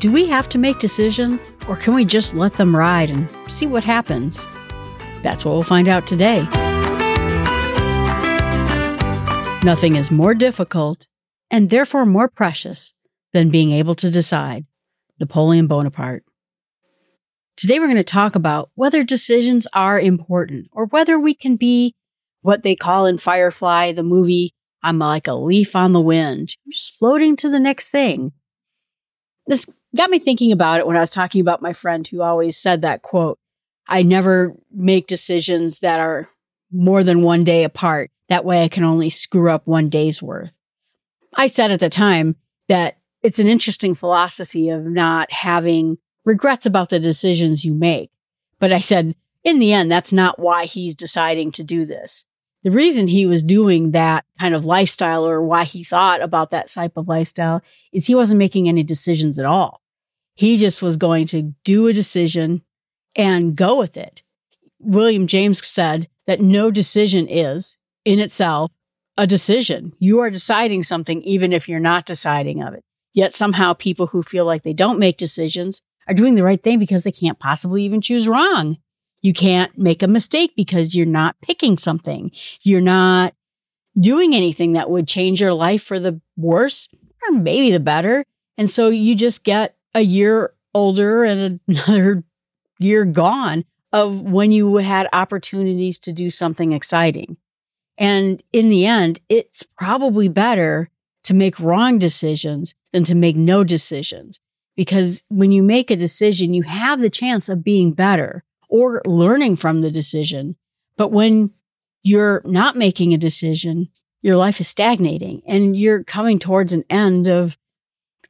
Do we have to make decisions, or can we just let them ride and see what happens? That's what we'll find out today. Nothing is more difficult and therefore more precious than being able to decide. Napoleon Bonaparte. Today we're going to talk about whether decisions are important or whether we can be what they call in Firefly, the movie, I'm like a leaf on the wind, just floating to the next thing. This got me thinking about it when I was talking about my friend who always said that quote I never make decisions that are more than one day apart. That way I can only screw up one day's worth. I said at the time that it's an interesting philosophy of not having regrets about the decisions you make. But I said, in the end, that's not why he's deciding to do this. The reason he was doing that kind of lifestyle or why he thought about that type of lifestyle is he wasn't making any decisions at all. He just was going to do a decision and go with it. William James said that no decision is in itself a decision. You are deciding something even if you're not deciding of it. Yet somehow people who feel like they don't make decisions are doing the right thing because they can't possibly even choose wrong. You can't make a mistake because you're not picking something. You're not doing anything that would change your life for the worse or maybe the better. And so you just get a year older and another year gone of when you had opportunities to do something exciting. And in the end, it's probably better to make wrong decisions than to make no decisions. Because when you make a decision, you have the chance of being better or learning from the decision. But when you're not making a decision, your life is stagnating and you're coming towards an end of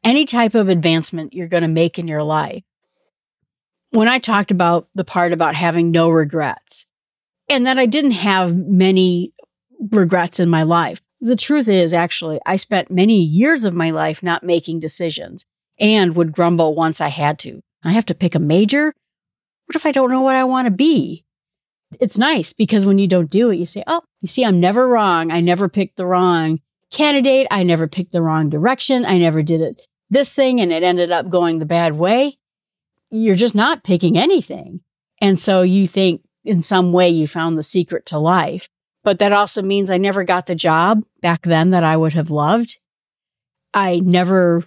any type of advancement you're going to make in your life. When I talked about the part about having no regrets and that I didn't have many regrets in my life, the truth is actually I spent many years of my life not making decisions and would grumble once I had to. I have to pick a major. What if I don't know what I want to be? It's nice because when you don't do it, you say, Oh, you see, I'm never wrong. I never picked the wrong candidate. I never picked the wrong direction. I never did it this thing and it ended up going the bad way. You're just not picking anything. And so you think in some way you found the secret to life. But that also means I never got the job back then that I would have loved. I never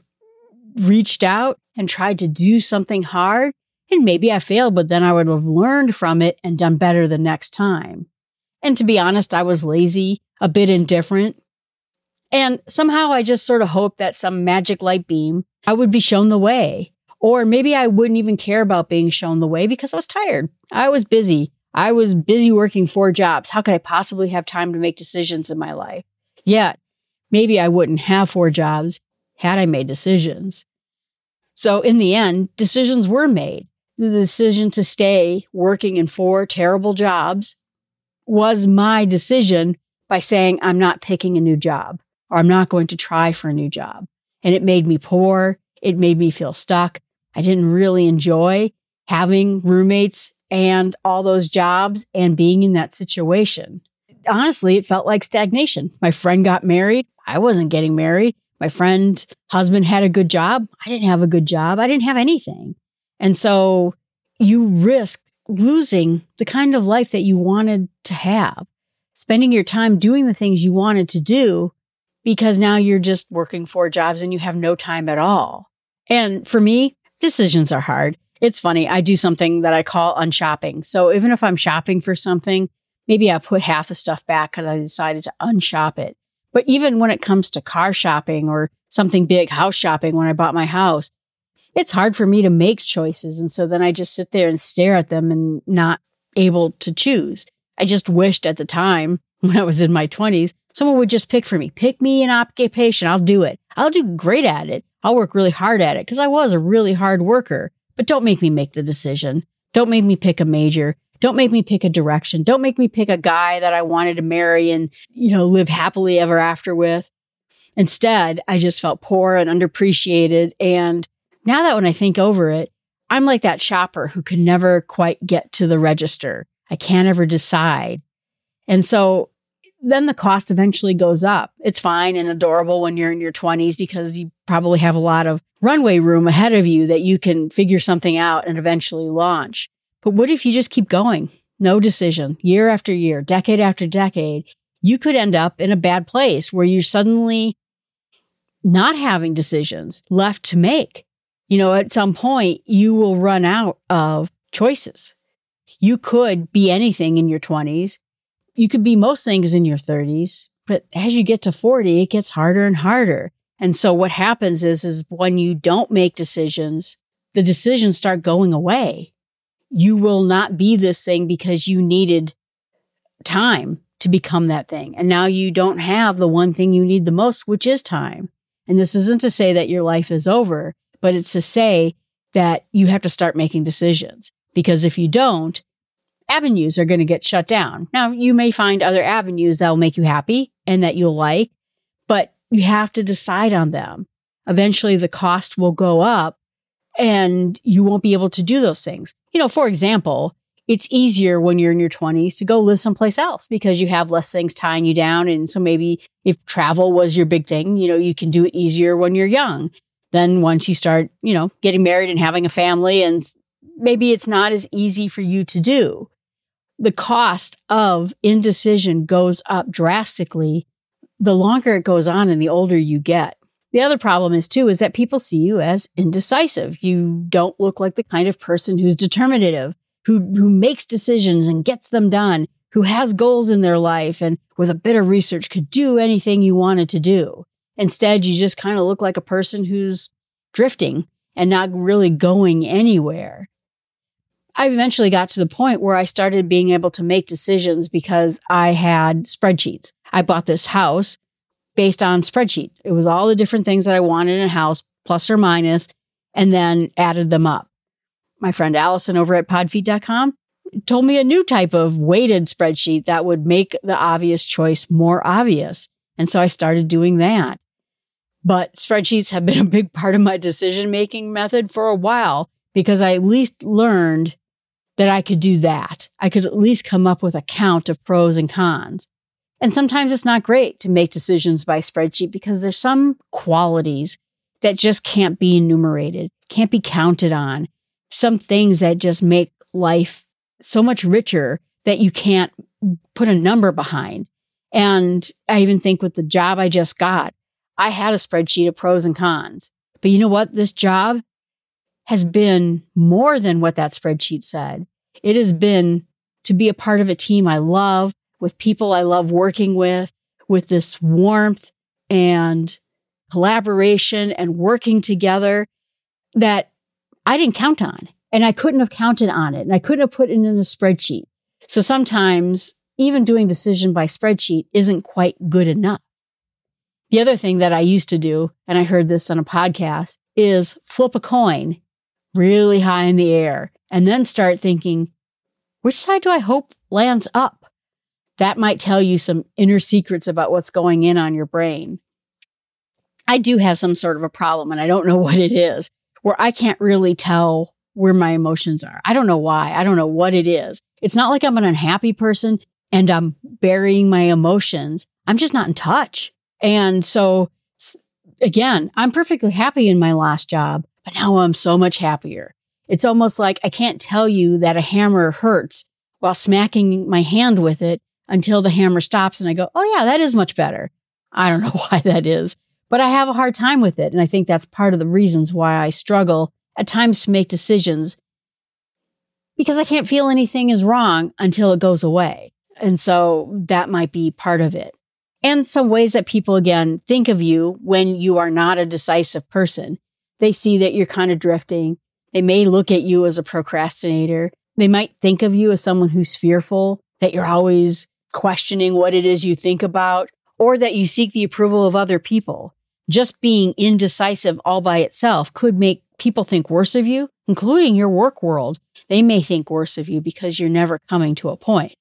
reached out and tried to do something hard. And maybe I failed, but then I would have learned from it and done better the next time. And to be honest, I was lazy, a bit indifferent. And somehow I just sort of hoped that some magic light beam, I would be shown the way. Or maybe I wouldn't even care about being shown the way because I was tired. I was busy. I was busy working four jobs. How could I possibly have time to make decisions in my life? Yet, maybe I wouldn't have four jobs had I made decisions. So in the end, decisions were made. The decision to stay working in four terrible jobs was my decision by saying, I'm not picking a new job or I'm not going to try for a new job. And it made me poor. It made me feel stuck. I didn't really enjoy having roommates and all those jobs and being in that situation. Honestly, it felt like stagnation. My friend got married. I wasn't getting married. My friend's husband had a good job. I didn't have a good job. I didn't have anything. And so you risk losing the kind of life that you wanted to have, spending your time doing the things you wanted to do because now you're just working four jobs and you have no time at all. And for me, decisions are hard. It's funny. I do something that I call unshopping. So even if I'm shopping for something, maybe I put half the stuff back because I decided to unshop it. But even when it comes to car shopping or something big, house shopping, when I bought my house, it's hard for me to make choices. And so then I just sit there and stare at them and not able to choose. I just wished at the time when I was in my 20s, someone would just pick for me. Pick me an occupation. I'll do it. I'll do great at it. I'll work really hard at it because I was a really hard worker. But don't make me make the decision. Don't make me pick a major. Don't make me pick a direction. Don't make me pick a guy that I wanted to marry and, you know, live happily ever after with. Instead, I just felt poor and underappreciated. And now that when I think over it, I'm like that shopper who can never quite get to the register. I can't ever decide. And so then the cost eventually goes up. It's fine and adorable when you're in your 20s because you probably have a lot of runway room ahead of you that you can figure something out and eventually launch. But what if you just keep going? No decision, year after year, decade after decade. You could end up in a bad place where you're suddenly not having decisions left to make. You know, at some point, you will run out of choices. You could be anything in your 20s. You could be most things in your 30s. But as you get to 40, it gets harder and harder. And so what happens is, is when you don't make decisions, the decisions start going away. You will not be this thing because you needed time to become that thing. And now you don't have the one thing you need the most, which is time. And this isn't to say that your life is over, but it's to say that you have to start making decisions because if you don't, avenues are going to get shut down. Now, you may find other avenues that will make you happy and that you'll like, but you have to decide on them. Eventually, the cost will go up and you won't be able to do those things. You know, for example, it's easier when you're in your 20s to go live someplace else because you have less things tying you down. And so maybe if travel was your big thing, you know, you can do it easier when you're young. Then once you start, you know, getting married and having a family and maybe it's not as easy for you to do. The cost of indecision goes up drastically the longer it goes on and the older you get. The other problem is too, is that people see you as indecisive. You don't look like the kind of person who's determinative, who, who makes decisions and gets them done, who has goals in their life and with a bit of research could do anything you wanted to do. Instead, you just kind of look like a person who's drifting and not really going anywhere. I eventually got to the point where I started being able to make decisions because I had spreadsheets. I bought this house based on spreadsheet. It was all the different things that I wanted in a house, plus or minus, and then added them up. My friend Allison over at podfeet.com told me a new type of weighted spreadsheet that would make the obvious choice more obvious. And so I started doing that. But spreadsheets have been a big part of my decision making method for a while because I at least learned that I could do that. I could at least come up with a count of pros and cons. And sometimes it's not great to make decisions by spreadsheet because there's some qualities that just can't be enumerated, can't be counted on. Some things that just make life so much richer that you can't put a number behind. And I even think with the job I just got, I had a spreadsheet of pros and cons. But you know what? This job has been more than what that spreadsheet said. It has been to be a part of a team I love, with people I love working with, with this warmth and collaboration and working together that I didn't count on. And I couldn't have counted on it. And I couldn't have put it in the spreadsheet. So sometimes even doing decision by spreadsheet isn't quite good enough. The other thing that I used to do, and I heard this on a podcast, is flip a coin really high in the air and then start thinking, which side do I hope lands up? That might tell you some inner secrets about what's going in on your brain. I do have some sort of a problem, and I don't know what it is, where I can't really tell where my emotions are. I don't know why. I don't know what it is. It's not like I'm an unhappy person and I'm burying my emotions. I'm just not in touch. And so again, I'm perfectly happy in my last job, but now I'm so much happier. It's almost like I can't tell you that a hammer hurts while smacking my hand with it until the hammer stops and I go, Oh yeah, that is much better. I don't know why that is, but I have a hard time with it. And I think that's part of the reasons why I struggle at times to make decisions because I can't feel anything is wrong until it goes away. And so that might be part of it. And some ways that people again think of you when you are not a decisive person. They see that you're kind of drifting. They may look at you as a procrastinator. They might think of you as someone who's fearful, that you're always questioning what it is you think about, or that you seek the approval of other people. Just being indecisive all by itself could make people think worse of you, including your work world. They may think worse of you because you're never coming to a point.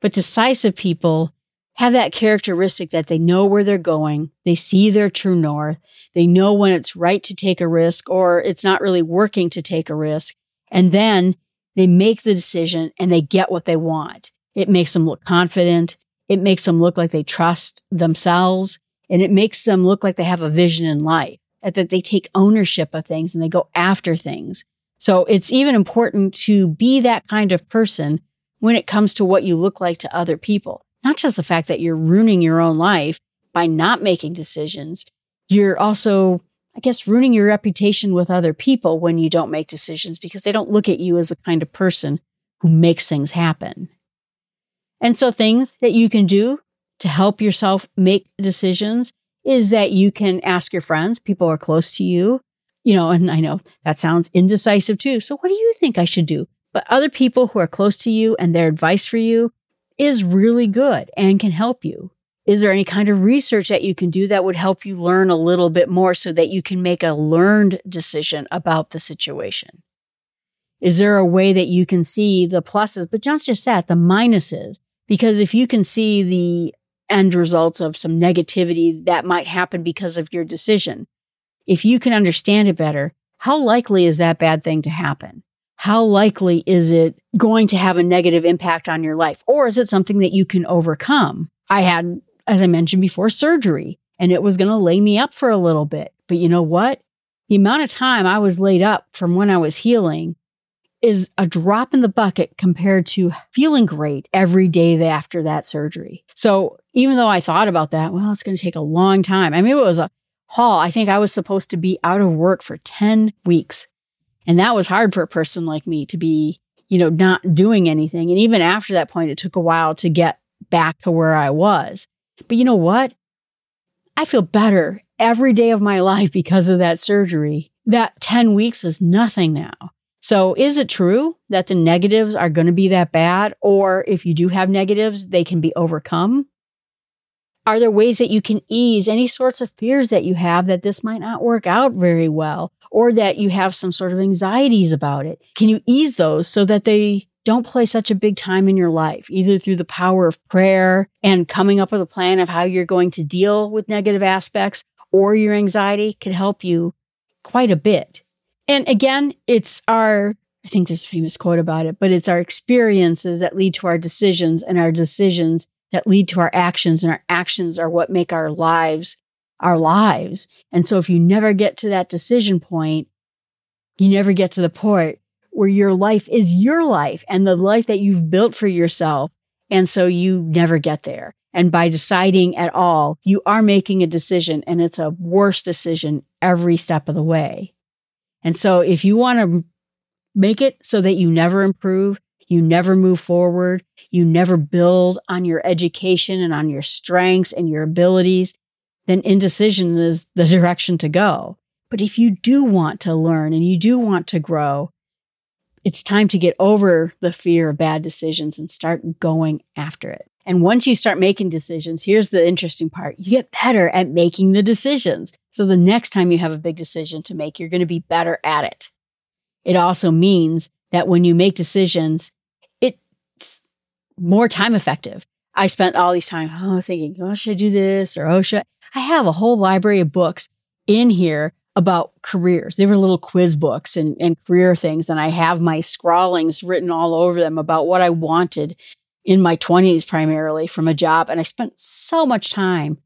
But decisive people have that characteristic that they know where they're going. They see their true north. They know when it's right to take a risk or it's not really working to take a risk. And then they make the decision and they get what they want. It makes them look confident. It makes them look like they trust themselves and it makes them look like they have a vision in life, that they take ownership of things and they go after things. So it's even important to be that kind of person when it comes to what you look like to other people. Not just the fact that you're ruining your own life by not making decisions. You're also, I guess, ruining your reputation with other people when you don't make decisions because they don't look at you as the kind of person who makes things happen. And so things that you can do to help yourself make decisions is that you can ask your friends, people who are close to you, you know, and I know that sounds indecisive too. So what do you think I should do? But other people who are close to you and their advice for you is really good and can help you. Is there any kind of research that you can do that would help you learn a little bit more so that you can make a learned decision about the situation? Is there a way that you can see the pluses, but not just that, the minuses? Because if you can see the end results of some negativity that might happen because of your decision. If you can understand it better, how likely is that bad thing to happen? How likely is it going to have a negative impact on your life? Or is it something that you can overcome? I had, as I mentioned before, surgery and it was going to lay me up for a little bit. But you know what? The amount of time I was laid up from when I was healing is a drop in the bucket compared to feeling great every day after that surgery. So even though I thought about that, well, it's going to take a long time. I mean, it was a haul. I think I was supposed to be out of work for 10 weeks. And that was hard for a person like me to be, you know, not doing anything. And even after that point, it took a while to get back to where I was. But you know what? I feel better every day of my life because of that surgery. That 10 weeks is nothing now. So is it true that the negatives are going to be that bad? Or if you do have negatives, they can be overcome? Are there ways that you can ease any sorts of fears that you have that this might not work out very well or that you have some sort of anxieties about it? Can you ease those so that they don't play such a big time in your life, either through the power of prayer and coming up with a plan of how you're going to deal with negative aspects or your anxiety could help you quite a bit. And again, it's our, I think there's a famous quote about it, but it's our experiences that lead to our decisions and our decisions that lead to our actions and our actions are what make our lives our lives. And so if you never get to that decision point, you never get to the point where your life is your life and the life that you've built for yourself. And so you never get there. And by deciding at all, you are making a decision and it's a worse decision every step of the way. And so if you want to make it so that you never improve, you never move forward, you never build on your education and on your strengths and your abilities, then indecision is the direction to go. But if you do want to learn and you do want to grow, it's time to get over the fear of bad decisions and start going after it. And once you start making decisions, here's the interesting part. You get better at making the decisions. So the next time you have a big decision to make, you're going to be better at it. It also means that when you make decisions, more time effective. I spent all these time, oh, thinking, oh, should I do this? Or, oh, should I? I have a whole library of books in here about careers. They were little quiz books and, and career things. And I have my scrawlings written all over them about what I wanted in my 20s primarily from a job. And I spent so much time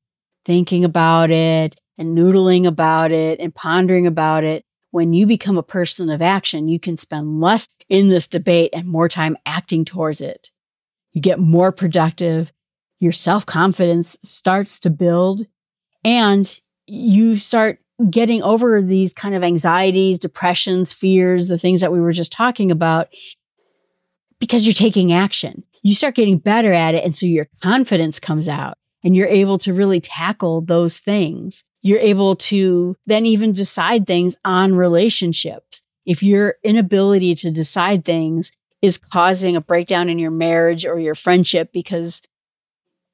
thinking about it and noodling about it and pondering about it. When you become a person of action, you can spend less in this debate and more time acting towards it. You get more productive. Your self confidence starts to build and you start getting over these kind of anxieties, depressions, fears, the things that we were just talking about because you're taking action you start getting better at it. And so your confidence comes out and you're able to really tackle those things. You're able to then even decide things on relationships. If your inability to decide things is causing a breakdown in your marriage or your friendship because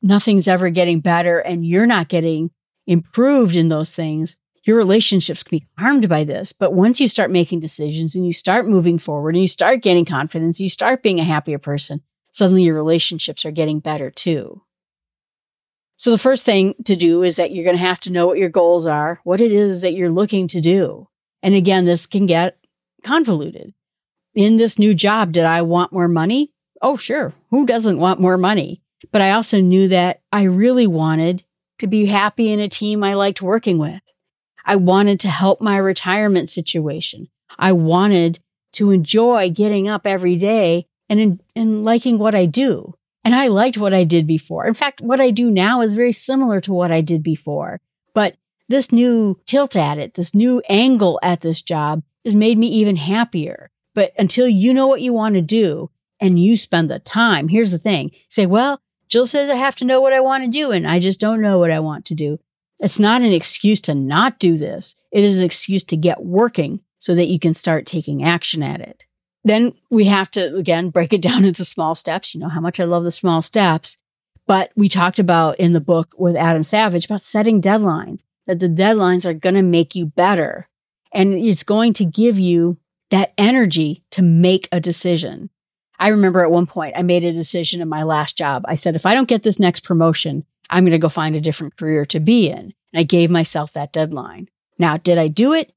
nothing's ever getting better and you're not getting improved in those things, your relationships can be harmed by this. But once you start making decisions and you start moving forward and you start gaining confidence, you start being a happier person, suddenly your relationships are getting better too. So the first thing to do is that you're going to have to know what your goals are, what it is that you're looking to do. And again, this can get convoluted. In this new job, did I want more money? Oh, sure. Who doesn't want more money? But I also knew that I really wanted to be happy in a team I liked working with. I wanted to help my retirement situation. I wanted to enjoy getting up every day and, and liking what I do. And I liked what I did before. In fact, what I do now is very similar to what I did before. But this new tilt at it, this new angle at this job has made me even happier. But until you know what you want to do and you spend the time, here's the thing say, well, Jill says I have to know what I want to do, and I just don't know what I want to do. It's not an excuse to not do this. It is an excuse to get working so that you can start taking action at it. Then we have to, again, break it down into small steps. You know how much I love the small steps. But we talked about in the book with Adam Savage about setting deadlines, that the deadlines are going to make you better. And it's going to give you that energy to make a decision. I remember at one point I made a decision in my last job. I said, if I don't get this next promotion, I'm going to go find a different career to be in. And I gave myself that deadline. Now, did I do it?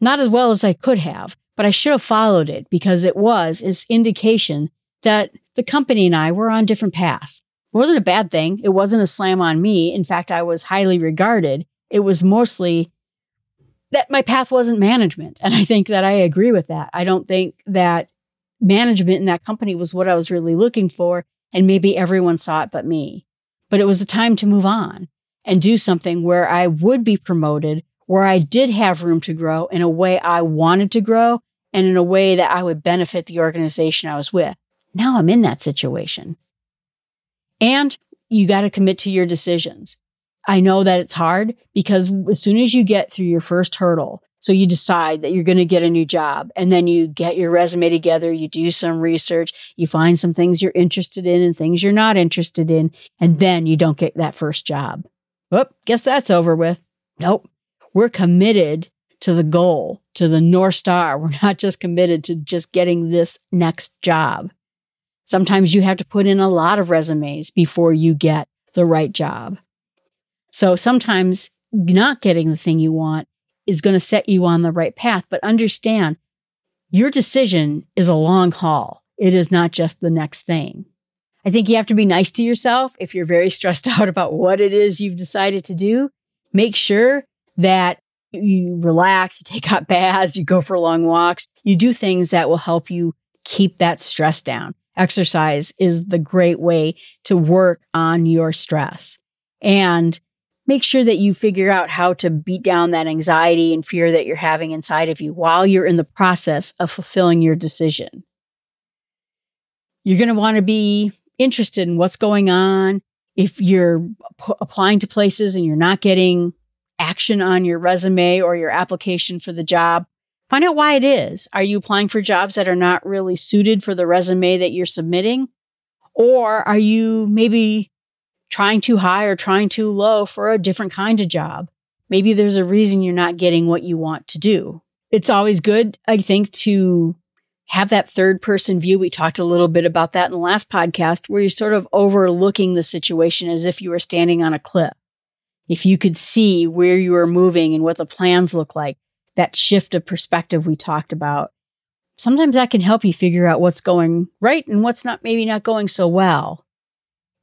Not as well as I could have, but I should have followed it because it was its indication that the company and I were on different paths. It wasn't a bad thing. It wasn't a slam on me. In fact, I was highly regarded. It was mostly that my path wasn't management. And I think that I agree with that. I don't think that management in that company was what I was really looking for. And maybe everyone saw it but me. But it was the time to move on and do something where I would be promoted, where I did have room to grow in a way I wanted to grow and in a way that I would benefit the organization I was with. Now I'm in that situation. And you got to commit to your decisions. I know that it's hard because as soon as you get through your first hurdle, so you decide that you're going to get a new job and then you get your resume together, you do some research, you find some things you're interested in and things you're not interested in, and then you don't get that first job. Whoop, guess that's over with. Nope. We're committed to the goal, to the North Star. We're not just committed to just getting this next job. Sometimes you have to put in a lot of resumes before you get the right job. So sometimes not getting the thing you want is going to set you on the right path. But understand your decision is a long haul. It is not just the next thing. I think you have to be nice to yourself if you're very stressed out about what it is you've decided to do. Make sure that you relax, you take hot baths, you go for long walks, you do things that will help you keep that stress down. Exercise is the great way to work on your stress. And make sure that you figure out how to beat down that anxiety and fear that you're having inside of you while you're in the process of fulfilling your decision. You're going to want to be interested in what's going on. If you're p- applying to places and you're not getting action on your resume or your application for the job, find out why it is. Are you applying for jobs that are not really suited for the resume that you're submitting? Or are you maybe trying too high or trying too low for a different kind of job. Maybe there's a reason you're not getting what you want to do. It's always good, I think, to have that third person view. We talked a little bit about that in the last podcast, where you're sort of overlooking the situation as if you were standing on a cliff. If you could see where you are moving and what the plans look like, that shift of perspective we talked about, sometimes that can help you figure out what's going right and what's not, maybe not going so well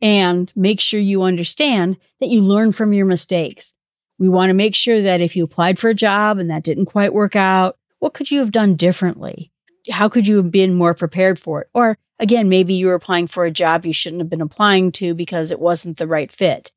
and make sure you understand that you learn from your mistakes. We want to make sure that if you applied for a job and that didn't quite work out, what could you have done differently? How could you have been more prepared for it? Or again, maybe you were applying for a job you shouldn't have been applying to because it wasn't the right fit.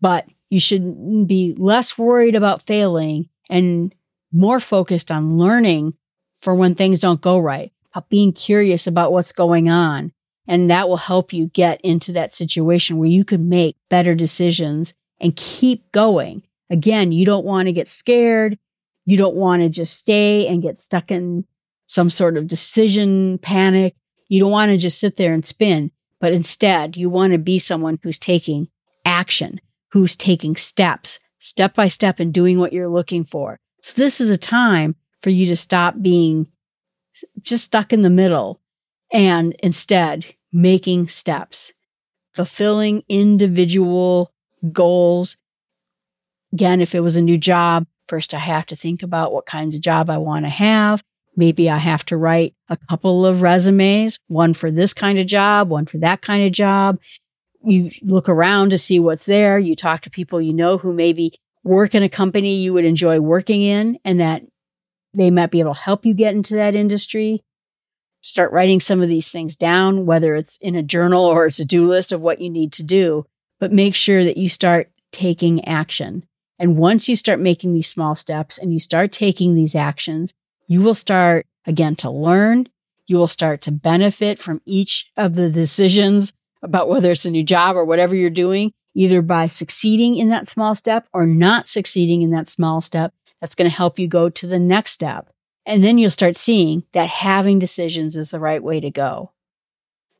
But you should be less worried about failing and more focused on learning for when things don't go right, about being curious about what's going on and that will help you get into that situation where you can make better decisions and keep going. Again, you don't want to get scared. You don't want to just stay and get stuck in some sort of decision panic. You don't want to just sit there and spin, but instead you want to be someone who's taking action, who's taking steps, step by step and doing what you're looking for. So this is a time for you to stop being just stuck in the middle and instead making steps, fulfilling individual goals. Again, if it was a new job, first I have to think about what kinds of job I want to have. Maybe I have to write a couple of resumes, one for this kind of job, one for that kind of job. You look around to see what's there. You talk to people you know who maybe work in a company you would enjoy working in and that they might be able to help you get into that industry. Start writing some of these things down, whether it's in a journal or it's a do list of what you need to do, but make sure that you start taking action. And once you start making these small steps and you start taking these actions, you will start again to learn. You will start to benefit from each of the decisions about whether it's a new job or whatever you're doing, either by succeeding in that small step or not succeeding in that small step. That's going to help you go to the next step. And then you'll start seeing that having decisions is the right way to go.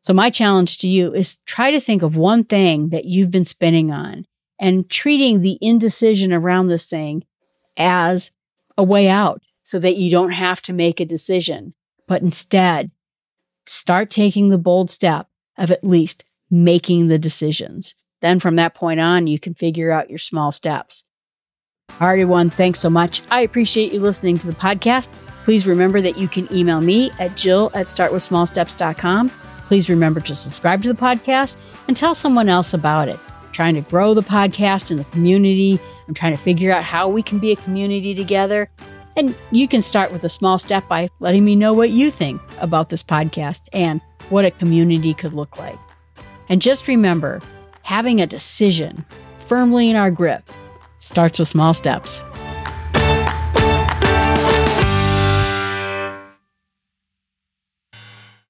So my challenge to you is try to think of one thing that you've been spinning on and treating the indecision around this thing as a way out so that you don't have to make a decision, but instead start taking the bold step of at least making the decisions. Then from that point on, you can figure out your small steps. All right, everyone, thanks so much. I appreciate you listening to the podcast. Please remember that you can email me at jill at startwithsmallsteps.com. Please remember to subscribe to the podcast and tell someone else about it. I'm trying to grow the podcast and the community. I'm trying to figure out how we can be a community together. And you can start with a small step by letting me know what you think about this podcast and what a community could look like. And just remember, having a decision firmly in our grip starts with small steps.